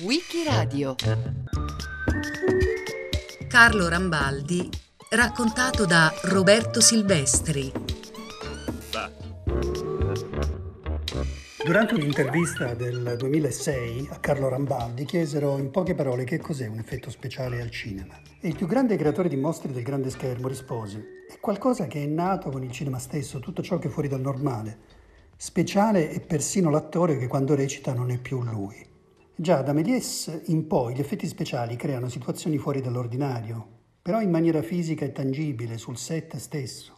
Wikiradio Carlo Rambaldi, raccontato da Roberto Silvestri. Durante un'intervista del 2006 a Carlo Rambaldi chiesero in poche parole che cos'è un effetto speciale al cinema. E il più grande creatore di mostri del grande schermo rispose: È qualcosa che è nato con il cinema stesso, tutto ciò che è fuori dal normale. Speciale è persino l'attore che quando recita non è più lui. Già da Méliès in poi gli effetti speciali creano situazioni fuori dall'ordinario, però in maniera fisica e tangibile, sul set stesso.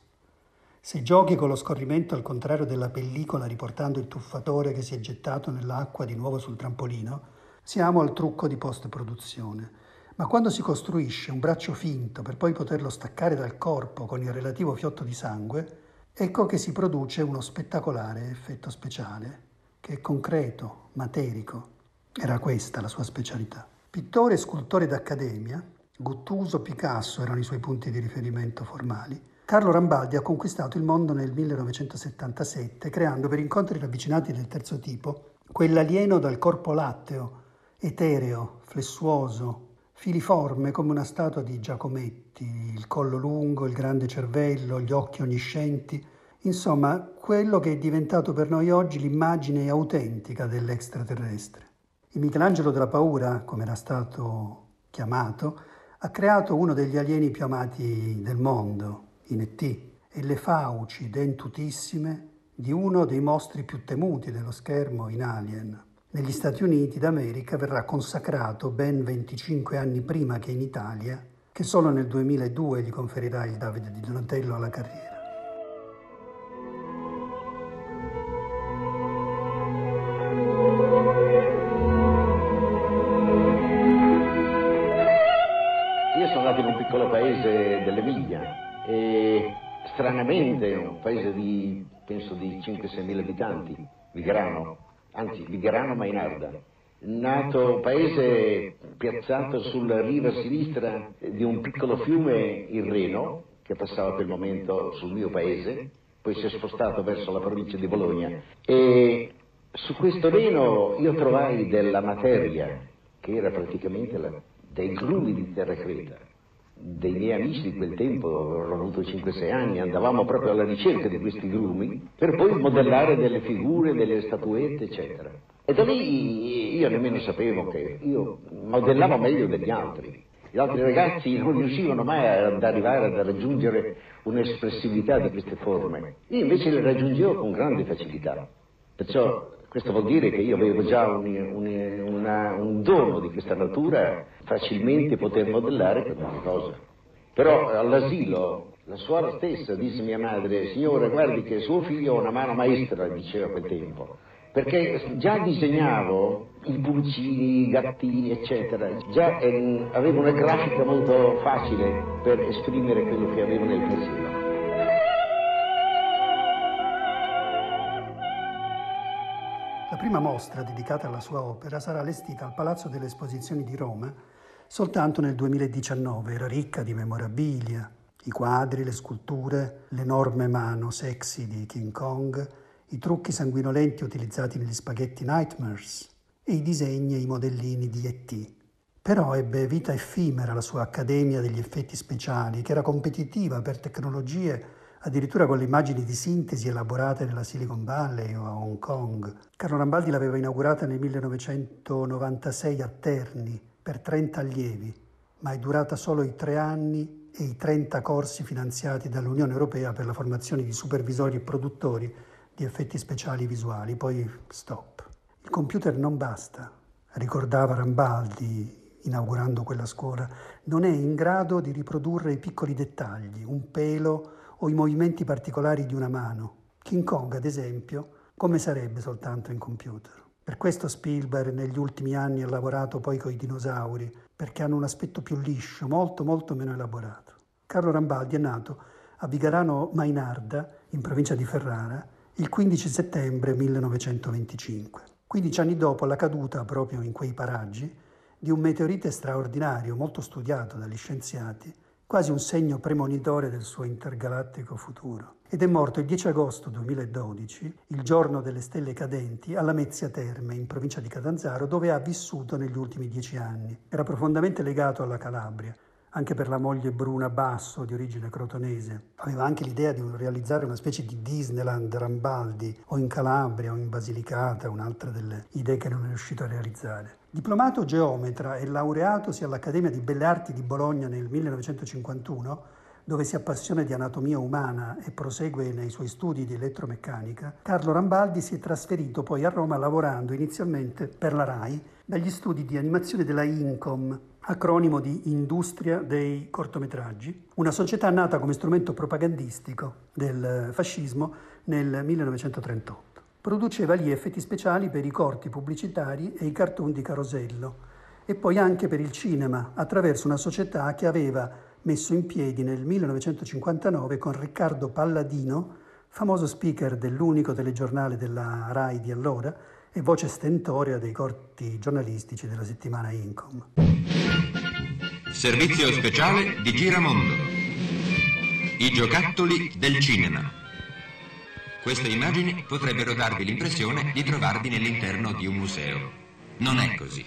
Se giochi con lo scorrimento al contrario della pellicola riportando il tuffatore che si è gettato nell'acqua di nuovo sul trampolino, siamo al trucco di post-produzione. Ma quando si costruisce un braccio finto per poi poterlo staccare dal corpo con il relativo fiotto di sangue, ecco che si produce uno spettacolare effetto speciale, che è concreto, materico. Era questa la sua specialità. Pittore e scultore d'accademia, Guttuso, Picasso erano i suoi punti di riferimento formali. Carlo Rambaldi ha conquistato il mondo nel 1977 creando per incontri ravvicinati del terzo tipo quell'alieno dal corpo latteo, etereo, flessuoso, filiforme come una statua di Giacometti, il collo lungo, il grande cervello, gli occhi onniscienti, insomma quello che è diventato per noi oggi l'immagine autentica dell'extraterrestre. Il Michelangelo della paura, come era stato chiamato, ha creato uno degli alieni più amati del mondo, in ET, e le fauci dentutissime di uno dei mostri più temuti dello schermo in Alien. Negli Stati Uniti d'America verrà consacrato ben 25 anni prima che in Italia, che solo nel 2002 gli conferirà il Davide di Donatello alla carriera. piccolo paese dell'Emilia e stranamente un paese di penso di 5-6 mila abitanti, Vigrano, anzi Vigrano Mainarda, nato paese piazzato sulla riva sinistra di un piccolo fiume, il Reno, che passava per il momento sul mio paese, poi si è spostato verso la provincia di Bologna. E su questo Reno io trovai della materia che era praticamente la, dei grumi di terra creta dei miei amici di quel tempo, avrò avuto 5-6 anni, andavamo proprio alla ricerca di questi grumi per poi modellare delle figure, delle statuette, eccetera. E da lì io nemmeno sapevo che io modellavo meglio degli altri. Gli altri ragazzi non riuscivano mai ad arrivare ad raggiungere un'espressività di queste forme. Io invece le raggiungevo con grande facilità. Perciò questo vuol dire che io avevo già un, un, una, un dono di questa natura, facilmente poter modellare qualunque cosa. Però all'asilo la suora stessa disse a mia madre, signore guardi che suo figlio ha una mano maestra, diceva a quel tempo, perché già disegnavo i pulcini, i gattini, eccetera, già eh, avevo una grafica molto facile per esprimere quello che avevo nel pensiero. Prima mostra dedicata alla sua opera sarà allestita al Palazzo delle Esposizioni di Roma soltanto nel 2019. Era ricca di memorabilia, i quadri, le sculture, l'enorme mano sexy di King Kong, i trucchi sanguinolenti utilizzati negli spaghetti Nightmares e i disegni e i modellini di E.T. Però ebbe vita effimera la sua Accademia degli effetti speciali, che era competitiva per tecnologie addirittura con le immagini di sintesi elaborate nella Silicon Valley o a Hong Kong. Carlo Rambaldi l'aveva inaugurata nel 1996 a Terni per 30 allievi, ma è durata solo i tre anni e i 30 corsi finanziati dall'Unione Europea per la formazione di supervisori e produttori di effetti speciali visuali. Poi stop. Il computer non basta, ricordava Rambaldi inaugurando quella scuola, non è in grado di riprodurre i piccoli dettagli, un pelo o i movimenti particolari di una mano. King Kong, ad esempio, come sarebbe soltanto in computer? Per questo Spielberg negli ultimi anni ha lavorato poi con i dinosauri, perché hanno un aspetto più liscio, molto molto meno elaborato. Carlo Rambaldi è nato a Vigarano Mainarda, in provincia di Ferrara, il 15 settembre 1925. 15 anni dopo la caduta, proprio in quei paraggi, di un meteorite straordinario, molto studiato dagli scienziati, quasi un segno premonitore del suo intergalattico futuro. Ed è morto il 10 agosto 2012, il giorno delle stelle cadenti, alla Mezzia Terme, in provincia di Catanzaro, dove ha vissuto negli ultimi dieci anni. Era profondamente legato alla Calabria anche per la moglie Bruna Basso di origine crotonese. Aveva anche l'idea di realizzare una specie di Disneyland Rambaldi o in Calabria o in Basilicata, un'altra delle idee che non è riuscito a realizzare. Diplomato geometra e laureatosi all'Accademia di Belle Arti di Bologna nel 1951, dove si appassiona di anatomia umana e prosegue nei suoi studi di elettromeccanica, Carlo Rambaldi si è trasferito poi a Roma lavorando inizialmente per la RAI dagli studi di animazione della INCOM, acronimo di Industria dei cortometraggi, una società nata come strumento propagandistico del fascismo nel 1938. Produceva gli effetti speciali per i corti pubblicitari e i cartoon di Carosello e poi anche per il cinema attraverso una società che aveva messo in piedi nel 1959 con Riccardo Palladino, famoso speaker dell'unico telegiornale della RAI di allora, e voce stentorea dei corti giornalistici della settimana Incom. Servizio speciale di Giramondo. I giocattoli del cinema. Queste immagini potrebbero darvi l'impressione di trovarvi nell'interno di un museo. Non è così.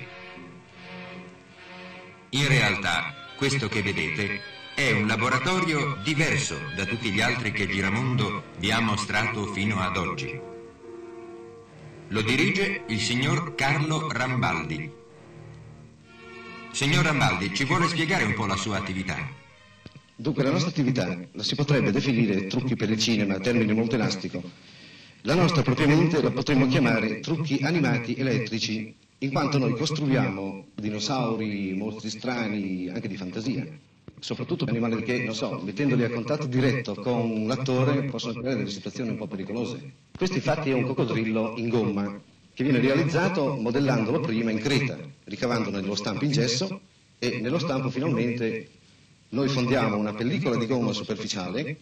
In realtà, questo che vedete è un laboratorio diverso da tutti gli altri che Giramondo vi ha mostrato fino ad oggi. Lo dirige il signor Carlo Rambaldi. Signor Rambaldi, ci vuole spiegare un po' la sua attività? Dunque, la nostra attività la si potrebbe definire trucchi per il cinema, termine molto elastico. La nostra propriamente la potremmo chiamare trucchi animati elettrici, in quanto noi costruiamo dinosauri, mostri strani, anche di fantasia soprattutto animali che, non so, mettendoli a contatto diretto con l'attore possono creare delle situazioni un po' pericolose. Questo infatti è un coccodrillo in gomma che viene realizzato modellandolo prima in creta, ricavandone nello stampo in gesso e nello stampo finalmente noi fondiamo una pellicola di gomma superficiale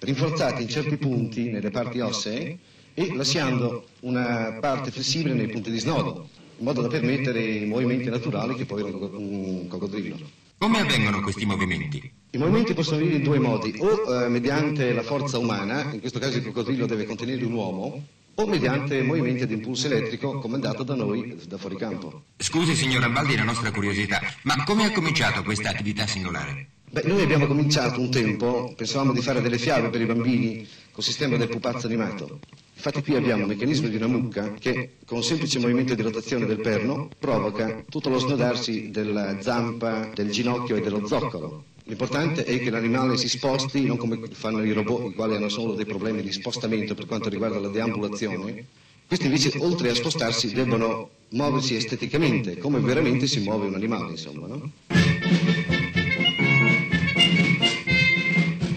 rinforzata in certi punti nelle parti ossee e lasciando una parte flessibile nei punti di snodo, in modo da permettere i movimenti naturali che avere un coccodrillo. Come avvengono questi movimenti? I movimenti possono avvenire in due modi, o eh, mediante la forza umana, in questo caso il coccodrillo deve contenere un uomo, o mediante movimenti ad impulso elettrico comandato da noi da fuori campo. Scusi, signor Rambaldi, la nostra curiosità, ma come ha cominciato questa attività singolare? Beh, noi abbiamo cominciato un tempo, pensavamo di fare delle fiabe per i bambini col sistema del pupazzo animato. Infatti qui abbiamo un meccanismo di una mucca che con un semplice movimento di rotazione del perno provoca tutto lo snodarsi della zampa, del ginocchio e dello zoccolo. L'importante è che l'animale si sposti, non come fanno i robot, i quali hanno solo dei problemi di spostamento per quanto riguarda la deambulazione. Questi invece, oltre a spostarsi, debbono muoversi esteticamente, come veramente si muove un animale, insomma, no?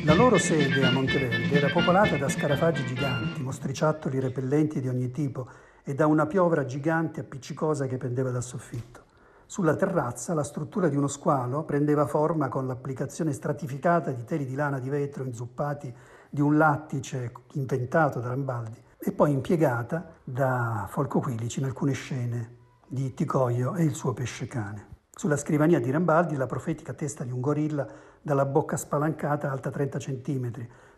La loro sede a Monteverde era popolata da scarafaggi giganti, mostriciattoli repellenti di ogni tipo e da una piovra gigante appiccicosa che pendeva dal soffitto. Sulla terrazza la struttura di uno squalo prendeva forma con l'applicazione stratificata di teli di lana di vetro inzuppati di un lattice inventato da Rambaldi e poi impiegata da Folco Quilici in alcune scene di Ticoio e il suo pesce cane. Sulla scrivania di Rambaldi la profetica testa di un gorilla dalla bocca spalancata alta 30 cm,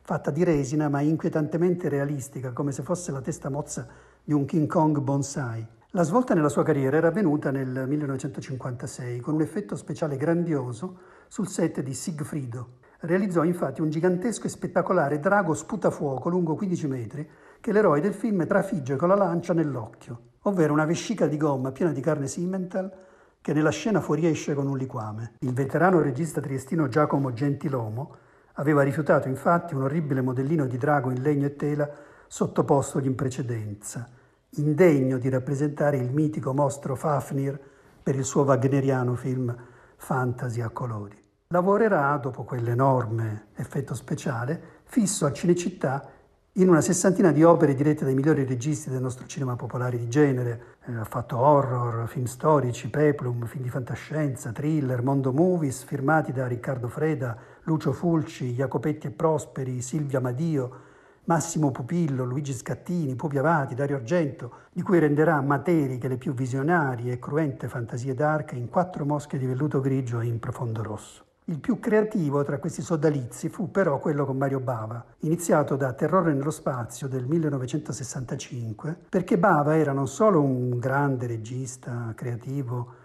fatta di resina ma inquietantemente realistica, come se fosse la testa mozza di un King Kong bonsai. La svolta nella sua carriera era avvenuta nel 1956 con un effetto speciale grandioso sul set di Sigfrido. Realizzò infatti un gigantesco e spettacolare drago sputafuoco lungo 15 metri che l'eroe del film trafigge con la lancia nell'occhio, ovvero una vescica di gomma piena di carne Simmental che nella scena fuoriesce con un liquame. Il veterano regista triestino Giacomo Gentilomo aveva rifiutato infatti un orribile modellino di drago in legno e tela sottopostogli in precedenza, indegno di rappresentare il mitico mostro Fafnir per il suo wagneriano film Fantasy a colori. Lavorerà, dopo quell'enorme effetto speciale, fisso a Cinecittà in una sessantina di opere dirette dai migliori registi del nostro cinema popolare di genere. Eh, ha fatto horror, film storici, peplum, film di fantascienza, thriller, mondo movies, firmati da Riccardo Freda, Lucio Fulci, Jacopetti e Prosperi, Silvia Madio, Massimo Pupillo, Luigi Scattini, Pupi Avati, Dario Argento, di cui renderà materiche le più visionarie e cruente fantasie d'arca in quattro mosche di velluto grigio e in profondo rosso. Il più creativo tra questi sodalizi fu però quello con Mario Bava, iniziato da Terrore nello spazio del 1965, perché Bava era non solo un grande regista creativo,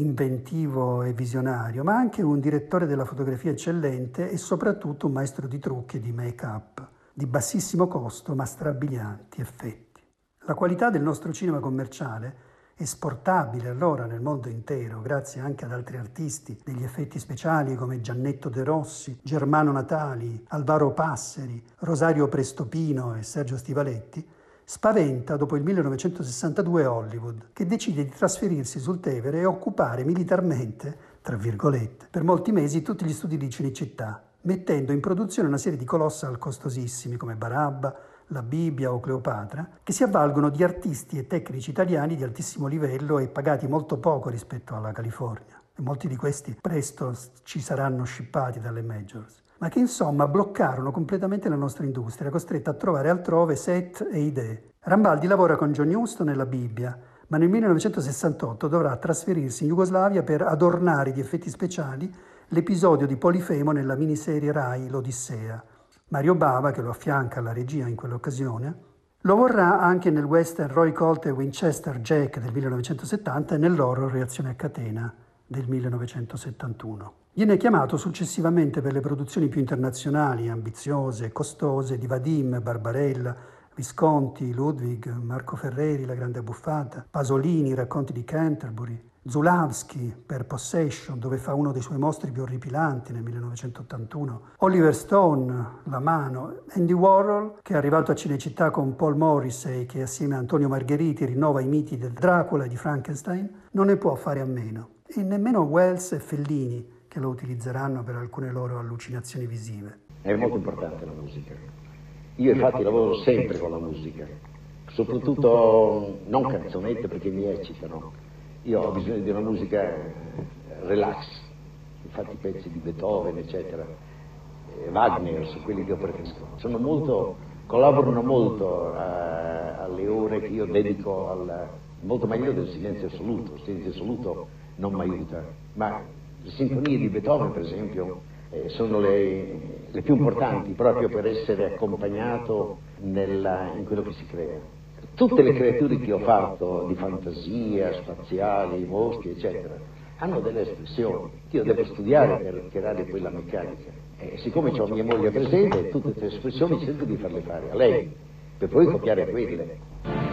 inventivo e visionario, ma anche un direttore della fotografia eccellente e soprattutto un maestro di trucchi e di make-up, di bassissimo costo ma strabilianti effetti. La qualità del nostro cinema commerciale esportabile allora nel mondo intero, grazie anche ad altri artisti degli effetti speciali come Giannetto De Rossi, Germano Natali, Alvaro Passeri, Rosario Prestopino e Sergio Stivaletti, spaventa dopo il 1962 Hollywood, che decide di trasferirsi sul Tevere e occupare militarmente, tra virgolette, per molti mesi tutti gli studi di Cinecittà, mettendo in produzione una serie di colossal costosissimi come Barabba, la Bibbia o Cleopatra, che si avvalgono di artisti e tecnici italiani di altissimo livello e pagati molto poco rispetto alla California. E molti di questi presto ci saranno scippati dalle majors ma che insomma bloccarono completamente la nostra industria, costretta a trovare altrove set e idee. Rambaldi lavora con John Huston nella Bibbia, ma nel 1968 dovrà trasferirsi in Jugoslavia per adornare di effetti speciali l'episodio di Polifemo nella miniserie Rai L'Odissea, Mario Bava, che lo affianca alla regia in quell'occasione, lo vorrà anche nel western Roy Colt e Winchester Jack del 1970 e nell'horror Reazione a catena del 1971. Viene chiamato successivamente per le produzioni più internazionali, ambiziose e costose di Vadim, Barbarella, Visconti, Ludwig, Marco Ferreri, La Grande Buffata, Pasolini, Racconti di Canterbury, Zulavsky per Possession, dove fa uno dei suoi mostri più orripilanti nel 1981, Oliver Stone, La mano, Andy Warhol, che è arrivato a Cinecittà con Paul Morrissey, che assieme a Antonio Margheriti rinnova i miti del Dracula e di Frankenstein, non ne può fare a meno. E nemmeno Wells e Fellini, che lo utilizzeranno per alcune loro allucinazioni visive. È molto importante la musica. Io infatti lavoro sempre con la musica, soprattutto non canzonette perché mi eccitano io ho bisogno di una musica eh, relax, infatti i pezzi di Beethoven, eccetera, e Wagner, sono quelli che io preferisco. Sono molto, collaborano molto a, eh, alle ore che io dedico al, molto meglio del silenzio assoluto, il silenzio assoluto non mi aiuta, ma le sinfonie di Beethoven, per esempio, eh, sono le, le, più importanti proprio per essere accompagnato nella, in quello che si crea. Tutte le creature che ho fatto di fantasia, spaziali, moschi, eccetera, hanno delle espressioni. Io devo studiare per creare quella meccanica. E siccome ho mia moglie presente, tutte queste espressioni cerco di farle fare a lei, per poi copiare quelle.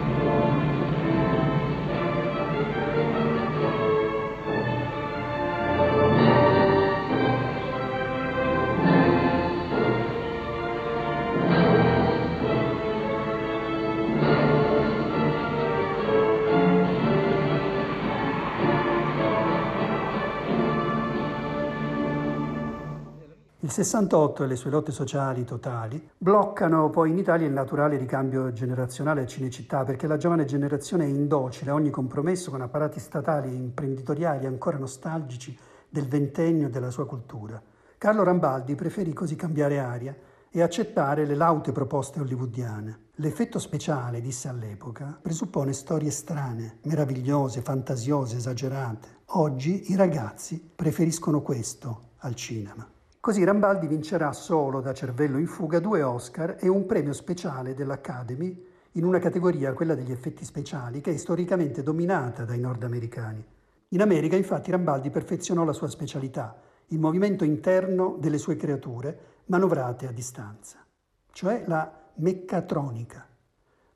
Il 68 e le sue lotte sociali totali bloccano poi in Italia il naturale ricambio generazionale a Cinecittà perché la giovane generazione è indocile a ogni compromesso con apparati statali e imprenditoriali ancora nostalgici del ventennio della sua cultura. Carlo Rambaldi preferì così cambiare aria e accettare le laute proposte hollywoodiane. L'effetto speciale, disse all'epoca, presuppone storie strane, meravigliose, fantasiose, esagerate. Oggi i ragazzi preferiscono questo al cinema. Così Rambaldi vincerà solo da Cervello in fuga due Oscar e un premio speciale dell'Academy in una categoria, quella degli effetti speciali, che è storicamente dominata dai nordamericani. In America, infatti, Rambaldi perfezionò la sua specialità, il movimento interno delle sue creature, manovrate a distanza, cioè la meccatronica,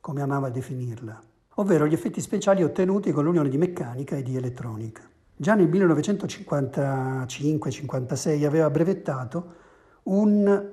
come amava definirla, ovvero gli effetti speciali ottenuti con l'unione di meccanica e di elettronica. Già nel 1955-56 aveva brevettato un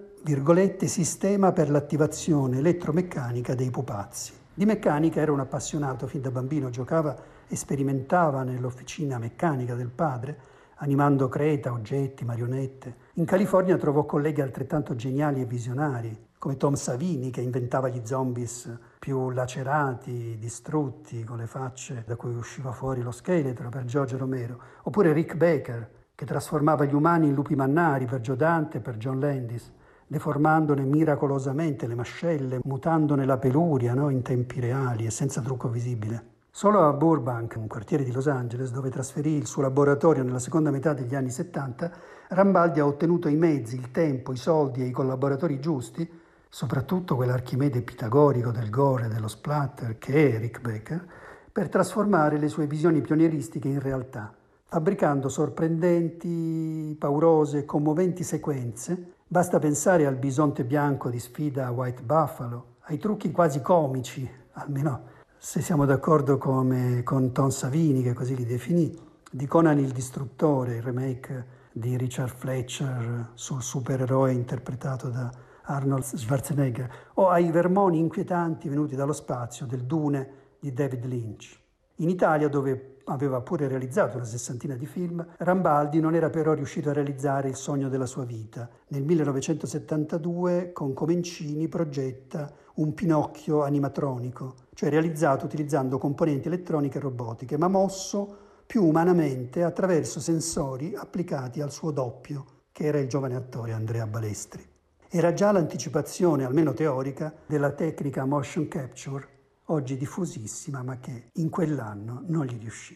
sistema per l'attivazione elettromeccanica dei pupazzi. Di meccanica era un appassionato fin da bambino, giocava e sperimentava nell'officina meccanica del padre, animando creta, oggetti, marionette. In California trovò colleghi altrettanto geniali e visionari, come Tom Savini che inventava gli zombies più lacerati, distrutti, con le facce da cui usciva fuori lo scheletro per Giorgio Romero, oppure Rick Baker che trasformava gli umani in lupi mannari per Joe Dante e per John Landis, deformandone miracolosamente le mascelle, mutandone la peluria no? in tempi reali e senza trucco visibile. Solo a Burbank, un quartiere di Los Angeles, dove trasferì il suo laboratorio nella seconda metà degli anni 70, Rambaldi ha ottenuto i mezzi, il tempo, i soldi e i collaboratori giusti, soprattutto quell'archimede pitagorico del gore dello splatter che è Rick Baker, per trasformare le sue visioni pionieristiche in realtà, fabbricando sorprendenti, paurose, commoventi sequenze. Basta pensare al bisonte bianco di sfida a White Buffalo, ai trucchi quasi comici, almeno se siamo d'accordo come, con Tom Savini, che così li definì, di Conan il Distruttore, il remake di Richard Fletcher sul supereroe interpretato da Arnold Schwarzenegger, o ai vermoni inquietanti venuti dallo spazio del Dune di David Lynch. In Italia, dove aveva pure realizzato una sessantina di film, Rambaldi non era però riuscito a realizzare il sogno della sua vita. Nel 1972 con Comencini progetta un Pinocchio animatronico, cioè realizzato utilizzando componenti elettroniche e robotiche, ma mosso più umanamente attraverso sensori applicati al suo doppio, che era il giovane attore Andrea Balestri. Era già l'anticipazione, almeno teorica, della tecnica motion capture oggi diffusissima ma che in quell'anno non gli riuscì.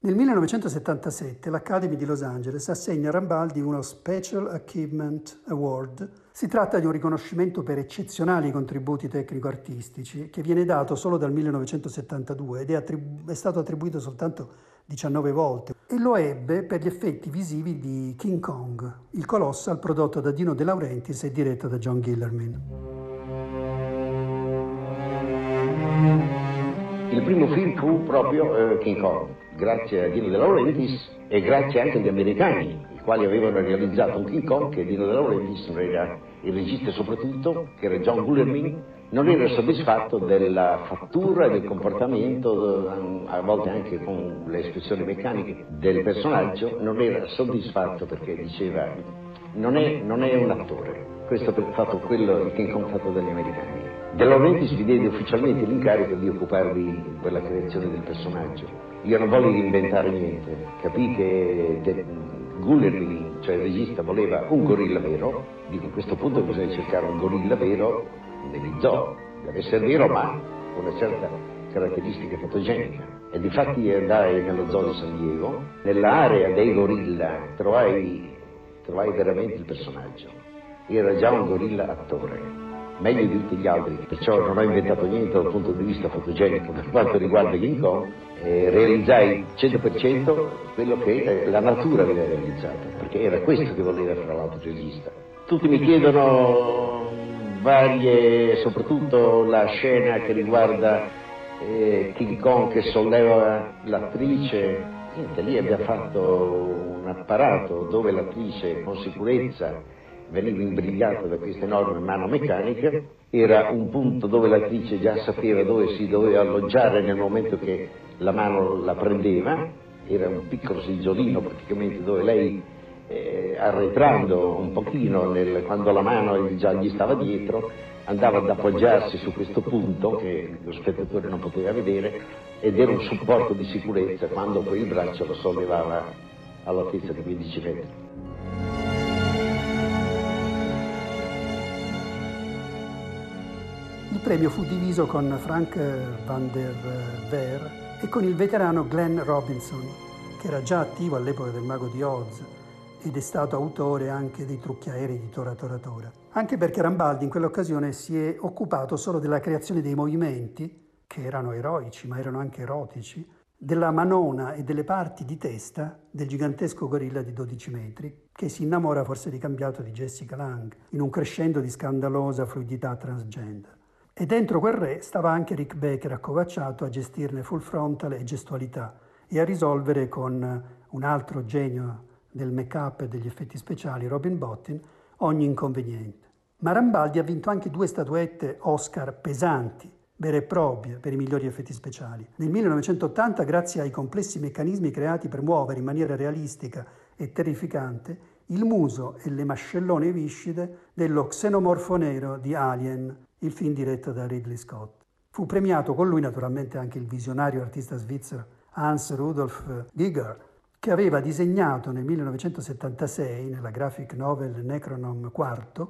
Nel 1977 l'Academy di Los Angeles assegna a Rambaldi uno Special Achievement Award. Si tratta di un riconoscimento per eccezionali contributi tecnico-artistici che viene dato solo dal 1972 ed è, attribu- è stato attribuito soltanto 19 volte e lo ebbe per gli effetti visivi di King Kong, il colossal prodotto da Dino De Laurentiis e diretto da John Gillerman. Il primo film fu proprio eh, King Kong, grazie a Dino De Laurentiis e grazie anche agli americani, i quali avevano realizzato un King Kong che Dino De Laurentiis era il regista soprattutto, che era John Gullermin, non era soddisfatto della fattura e del comportamento, a volte anche con le espressioni meccaniche del personaggio, non era soddisfatto perché diceva non è, non è un attore, questo per fatto quello King Kong fatto dagli americani. De Laurentiis mi diede ufficialmente l'incarico di occuparmi di quella creazione del personaggio. Io non voglio inventare niente, capì che De, cioè il regista, voleva un gorilla vero, dico a questo punto bisogna cercare un gorilla vero negli zoo, deve essere ma con una certa caratteristica fotogenica. E difatti andai nello zoo di San Diego, nell'area dei gorilla trovai, trovai veramente il personaggio. Era già un gorilla attore meglio di tutti gli altri, perciò non ho inventato niente dal punto di vista fotogenico per quanto riguarda King Kong, eh, realizzai 100% quello che la natura aveva realizzato, perché era questo che voleva fra l'altro il regista. Tutti mi chiedono varie, soprattutto la scena che riguarda eh, King Kong che solleva l'attrice, niente, lì abbiamo fatto un apparato dove l'attrice con sicurezza veniva imbrigliata da questa enorme mano meccanica, era un punto dove l'attrice già sapeva dove si doveva alloggiare nel momento che la mano la prendeva, era un piccolo seggiolino praticamente dove lei eh, arretrando un pochino nel, quando la mano già gli stava dietro, andava ad appoggiarsi su questo punto che lo spettatore non poteva vedere ed era un supporto di sicurezza quando poi il braccio lo sollevava all'altezza di 15 metri. Il premio fu diviso con Frank van der Veer e con il veterano Glenn Robinson, che era già attivo all'epoca del Mago di Oz ed è stato autore anche dei trucchi aerei di Tora Tora Tora. Anche perché Rambaldi in quell'occasione si è occupato solo della creazione dei movimenti, che erano eroici ma erano anche erotici, della manona e delle parti di testa del gigantesco gorilla di 12 metri, che si innamora forse di cambiato di Jessica Lang, in un crescendo di scandalosa fluidità transgender. E dentro quel re stava anche Rick Baker accovacciato a gestirne full frontal e gestualità e a risolvere con un altro genio del make-up e degli effetti speciali, Robin Bottin, ogni inconveniente. Ma Rambaldi ha vinto anche due statuette Oscar pesanti, vere e proprie, per i migliori effetti speciali. Nel 1980, grazie ai complessi meccanismi creati per muovere in maniera realistica e terrificante il muso e le mascellone viscide dello xenomorfo nero di Alien, il film diretto da Ridley Scott. Fu premiato con lui naturalmente anche il visionario artista svizzero Hans Rudolf Giger, che aveva disegnato nel 1976 nella graphic novel Necronom IV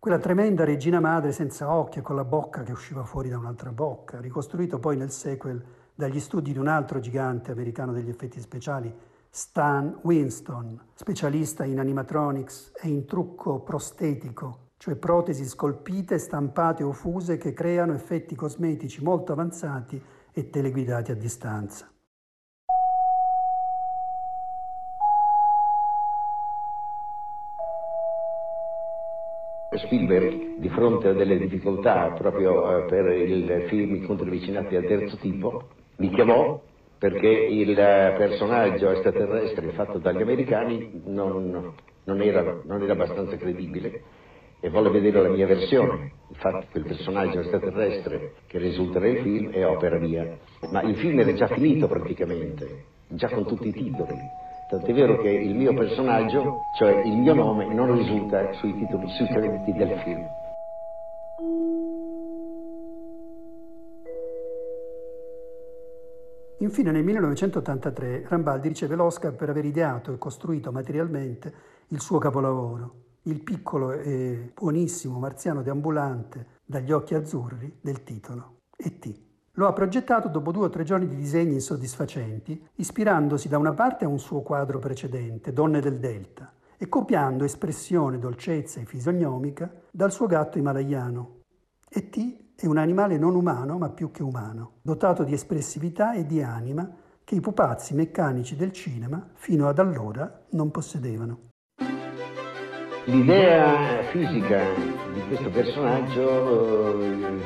quella tremenda regina madre senza occhi e con la bocca che usciva fuori da un'altra bocca, ricostruito poi nel sequel dagli studi di un altro gigante americano degli effetti speciali, Stan Winston, specialista in animatronics e in trucco prostetico, cioè protesi scolpite, stampate o fuse che creano effetti cosmetici molto avanzati e teleguidati a distanza. Spielberg, di fronte a delle difficoltà proprio eh, per il film Incontri vicinati al terzo tipo, mi chiamò perché il personaggio extraterrestre fatto dagli americani non, non, era, non era abbastanza credibile e volle vedere la mia versione. Infatti quel personaggio extraterrestre che risulta nel film è opera mia. Ma il film era già finito praticamente, già con tutti i titoli. Tant'è vero che il mio personaggio, cioè il mio nome, non risulta sui titoli, sui crediti del film. Infine nel 1983 Rambaldi riceve l'Oscar per aver ideato e costruito materialmente il suo capolavoro, il piccolo e buonissimo marziano deambulante dagli occhi azzurri del titolo, E.T. Lo ha progettato dopo due o tre giorni di disegni insoddisfacenti, ispirandosi da una parte a un suo quadro precedente, Donne del Delta, e copiando espressione, dolcezza e fisiognomica dal suo gatto himalayano. E.T. è un animale non umano, ma più che umano, dotato di espressività e di anima che i pupazzi meccanici del cinema fino ad allora non possedevano. L'idea fisica di questo personaggio eh,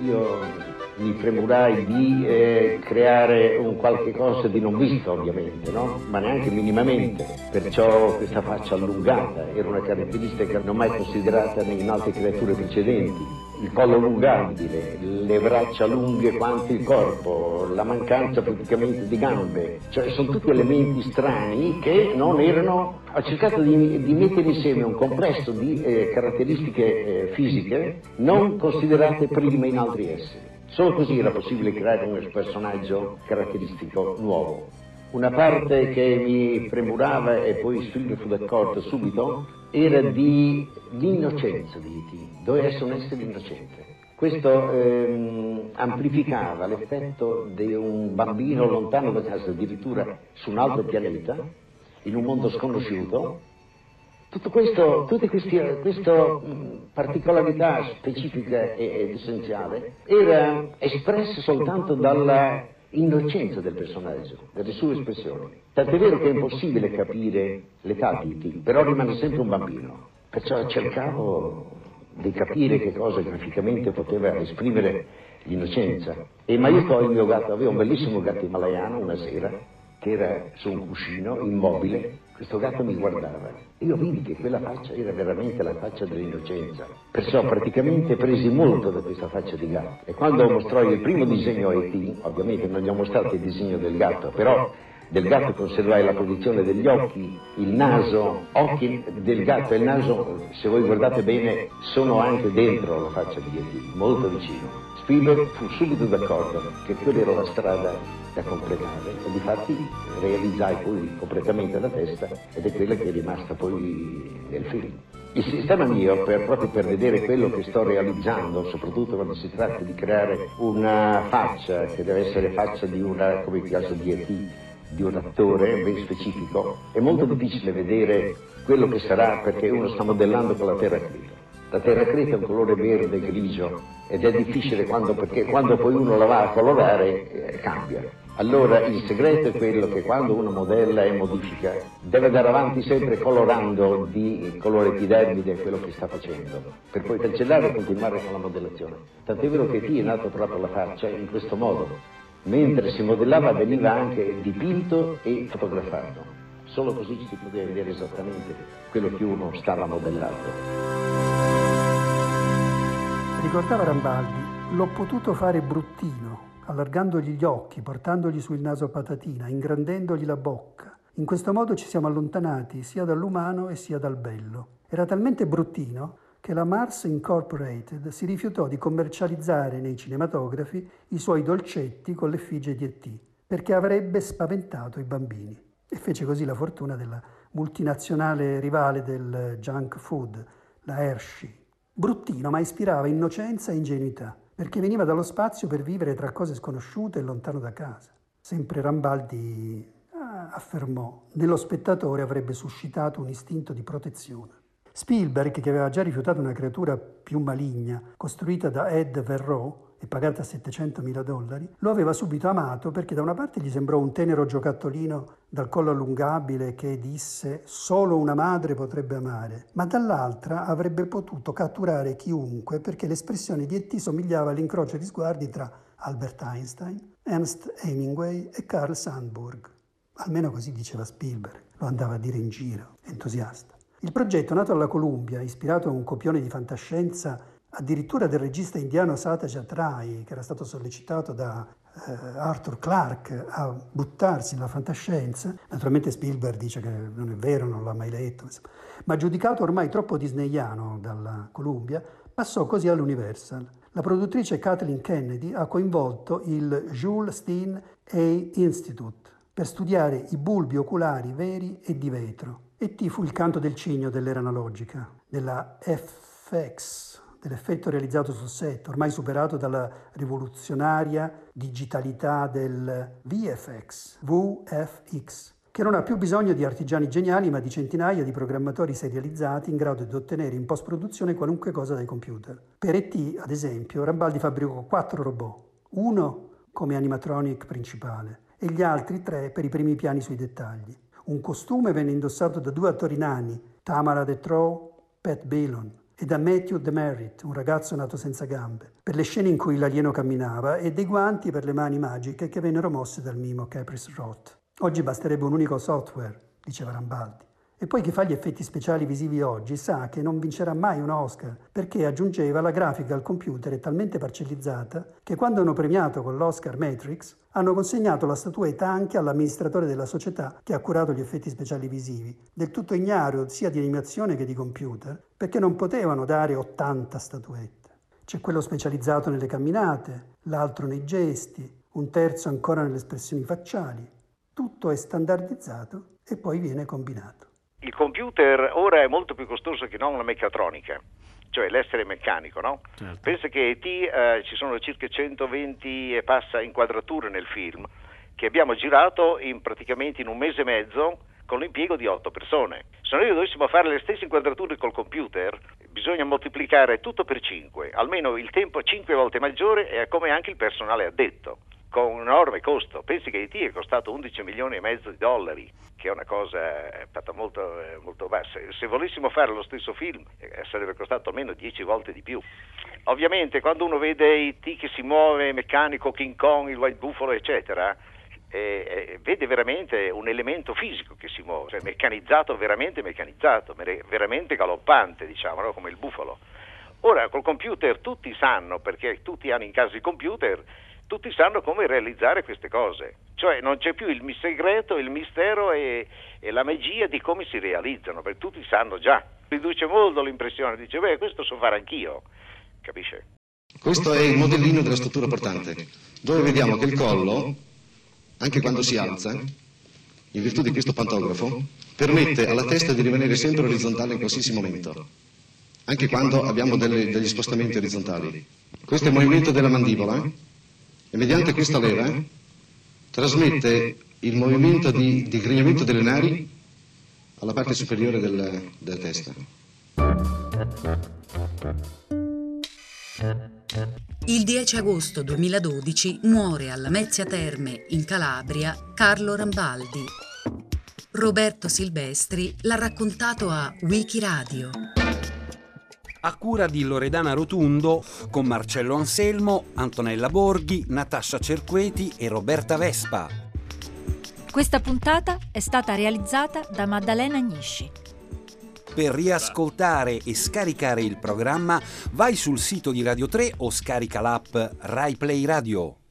io mi premurai di eh, creare un qualche cosa di non visto ovviamente, no? ma neanche minimamente, perciò questa faccia allungata era una caratteristica non mai considerata in altre creature precedenti, il collo allungabile, le braccia lunghe quanto il corpo, la mancanza praticamente di gambe, cioè sono tutti elementi strani che non erano, ho cercato di, di mettere insieme un complesso di eh, caratteristiche eh, fisiche non considerate prima in altri esseri. Solo così era possibile creare un personaggio caratteristico nuovo. Una parte che mi premurava e poi Silvio fu d'accordo subito era di l'innocenza di E.T., doveva essere un essere innocente. Questo ehm, amplificava l'effetto di un bambino lontano da casa, addirittura su un altro pianeta, in un mondo sconosciuto, tutto questo, tutte queste, particolarità specifica ed essenziale era espressa soltanto dalla innocenza del personaggio, delle sue espressioni. Tant'è vero che è impossibile capire l'età di T, però rimane sempre un bambino. Perciò cercavo di capire che cosa graficamente poteva esprimere l'innocenza. E ma io poi il mio gatto, aveva un bellissimo gatto himalayano una sera, che era su un cuscino, immobile, questo gatto mi guardava. Io vidi che quella faccia era veramente la faccia dell'innocenza. Perciò praticamente presi molto da questa faccia di gatto. E quando mostrò il primo disegno a E.T., ovviamente non gli ho mostrato il disegno del gatto, però del gatto conservai la posizione degli occhi, il naso, occhi del gatto e il naso, se voi guardate bene, sono anche dentro la faccia di E.T., molto vicino. Spielberg fu subito d'accordo che quella era la strada da completare e difatti realizzai poi completamente la testa ed è quella che è rimasta poi nel film. Il sistema mio, per, proprio per vedere quello che sto realizzando, soprattutto quando si tratta di creare una faccia che deve essere faccia di una, come il caso di E.T., di un attore ben specifico, è molto difficile vedere quello che sarà perché uno sta modellando con la terra creta. La terra creta è un colore verde grigio ed è difficile quando, perché quando poi uno la va a colorare eh, cambia. Allora il segreto è quello che quando uno modella e modifica deve andare avanti sempre colorando di colore epidermide quello che sta facendo, per poi cancellare e continuare con la modellazione. Tant'è vero che qui è nato proprio la faccia in questo modo. Mentre si modellava veniva anche dipinto e fotografato. Solo così si poteva vedere esattamente quello che uno stava modellando. Ricordava Rambaldi, l'ho potuto fare bruttino allargandogli gli occhi, portandogli sul naso patatina, ingrandendogli la bocca. In questo modo ci siamo allontanati sia dall'umano e sia dal bello. Era talmente bruttino che la Mars Incorporated si rifiutò di commercializzare nei cinematografi i suoi dolcetti con l'effigie di E.T., perché avrebbe spaventato i bambini. E fece così la fortuna della multinazionale rivale del junk food, la Hershey. Bruttino, ma ispirava innocenza e ingenuità perché veniva dallo spazio per vivere tra cose sconosciute e lontano da casa. Sempre Rambaldi ah, affermò, nello spettatore avrebbe suscitato un istinto di protezione. Spielberg, che aveva già rifiutato una creatura più maligna, costruita da Ed Verreau, e pagata 700 mila dollari, lo aveva subito amato perché da una parte gli sembrò un tenero giocattolino dal collo allungabile che disse solo una madre potrebbe amare, ma dall'altra avrebbe potuto catturare chiunque perché l'espressione di E.T. somigliava all'incrocio di sguardi tra Albert Einstein, Ernst Hemingway e Carl Sandburg. Almeno così diceva Spielberg, lo andava a dire in giro, entusiasta. Il progetto, nato alla Columbia, ispirato a un copione di fantascienza addirittura del regista indiano Satyajit Rai, che era stato sollecitato da Arthur Clarke a buttarsi nella fantascienza. Naturalmente Spielberg dice che non è vero, non l'ha mai letto, ma giudicato ormai troppo disneyano dalla Columbia, passò così all'Universal. La produttrice Kathleen Kennedy ha coinvolto il Jules Steen A. Institute per studiare i bulbi oculari veri e di vetro. E T fu il canto del cigno dell'era analogica, della FX, dell'effetto realizzato sul set, ormai superato dalla rivoluzionaria digitalità del VFX, VFX, che non ha più bisogno di artigiani geniali, ma di centinaia di programmatori serializzati in grado di ottenere in post-produzione qualunque cosa dai computer. Per ET, ad esempio, Rambaldi fabbricò quattro robot, uno come animatronic principale e gli altri tre per i primi piani sui dettagli. Un costume venne indossato da due attori nani, Tamara Detrow, Pat Billon, e da Matthew Demerit, un ragazzo nato senza gambe, per le scene in cui l'alieno camminava e dei guanti per le mani magiche che vennero mosse dal mimo Caprice Roth. Oggi basterebbe un unico software, diceva Rambaldi. E poi chi fa gli effetti speciali visivi oggi sa che non vincerà mai un Oscar, perché aggiungeva la grafica al computer è talmente parcellizzata che quando hanno premiato con l'Oscar Matrix hanno consegnato la statuetta anche all'amministratore della società che ha curato gli effetti speciali visivi, del tutto ignaro sia di animazione che di computer, perché non potevano dare 80 statuette. C'è quello specializzato nelle camminate, l'altro nei gesti, un terzo ancora nelle espressioni facciali. Tutto è standardizzato e poi viene combinato il computer ora è molto più costoso che non la meccatronica, cioè l'essere meccanico, no? Certo. Pensa che ET eh, ci sono circa 120 e passa inquadrature nel film che abbiamo girato in praticamente in un mese e mezzo con l'impiego di otto persone. Se noi dovessimo fare le stesse inquadrature col computer, bisogna moltiplicare tutto per 5, almeno il tempo 5 volte maggiore e come anche il personale addetto con un enorme costo. Pensi che IT è costato 11 milioni e mezzo di dollari, che è una cosa eh, molto, eh, molto bassa. Se volessimo fare lo stesso film eh, sarebbe costato almeno 10 volte di più. Ovviamente quando uno vede IT che si muove, meccanico, King Kong, il White Buffalo, eccetera, eh, vede veramente un elemento fisico che si muove, cioè meccanizzato, veramente meccanizzato, veramente galoppante, diciamo, no? come il bufalo. Ora col computer tutti sanno, perché tutti hanno in casa il computer, tutti sanno come realizzare queste cose, cioè non c'è più il segreto, il mistero e, e la magia di come si realizzano, perché tutti sanno già. Riduce molto l'impressione, dice beh questo so fare anch'io, capisce? Questo è il modellino della struttura portante, dove vediamo che il collo, anche quando si alza, in virtù di questo pantografo, permette alla testa di rimanere sempre orizzontale in qualsiasi momento, anche quando abbiamo delle, degli spostamenti orizzontali. Questo è il movimento della mandibola, e mediante questa leva trasmette il movimento di digrignamento delle nari alla parte superiore del, della testa. Il 10 agosto 2012 muore alla Mezzia Terme, in Calabria, Carlo Rambaldi. Roberto Silvestri l'ha raccontato a Wikiradio a cura di Loredana Rotundo con Marcello Anselmo, Antonella Borghi, Natascia Cerqueti e Roberta Vespa. Questa puntata è stata realizzata da Maddalena Agnisci. Per riascoltare e scaricare il programma vai sul sito di Radio 3 o scarica l'app RaiPlay Radio.